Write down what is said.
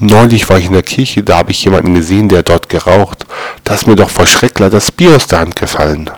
Neulich war ich in der Kirche, da habe ich jemanden gesehen, der dort geraucht. Da ist mir doch vor Schreckler das Bier aus der Hand gefallen.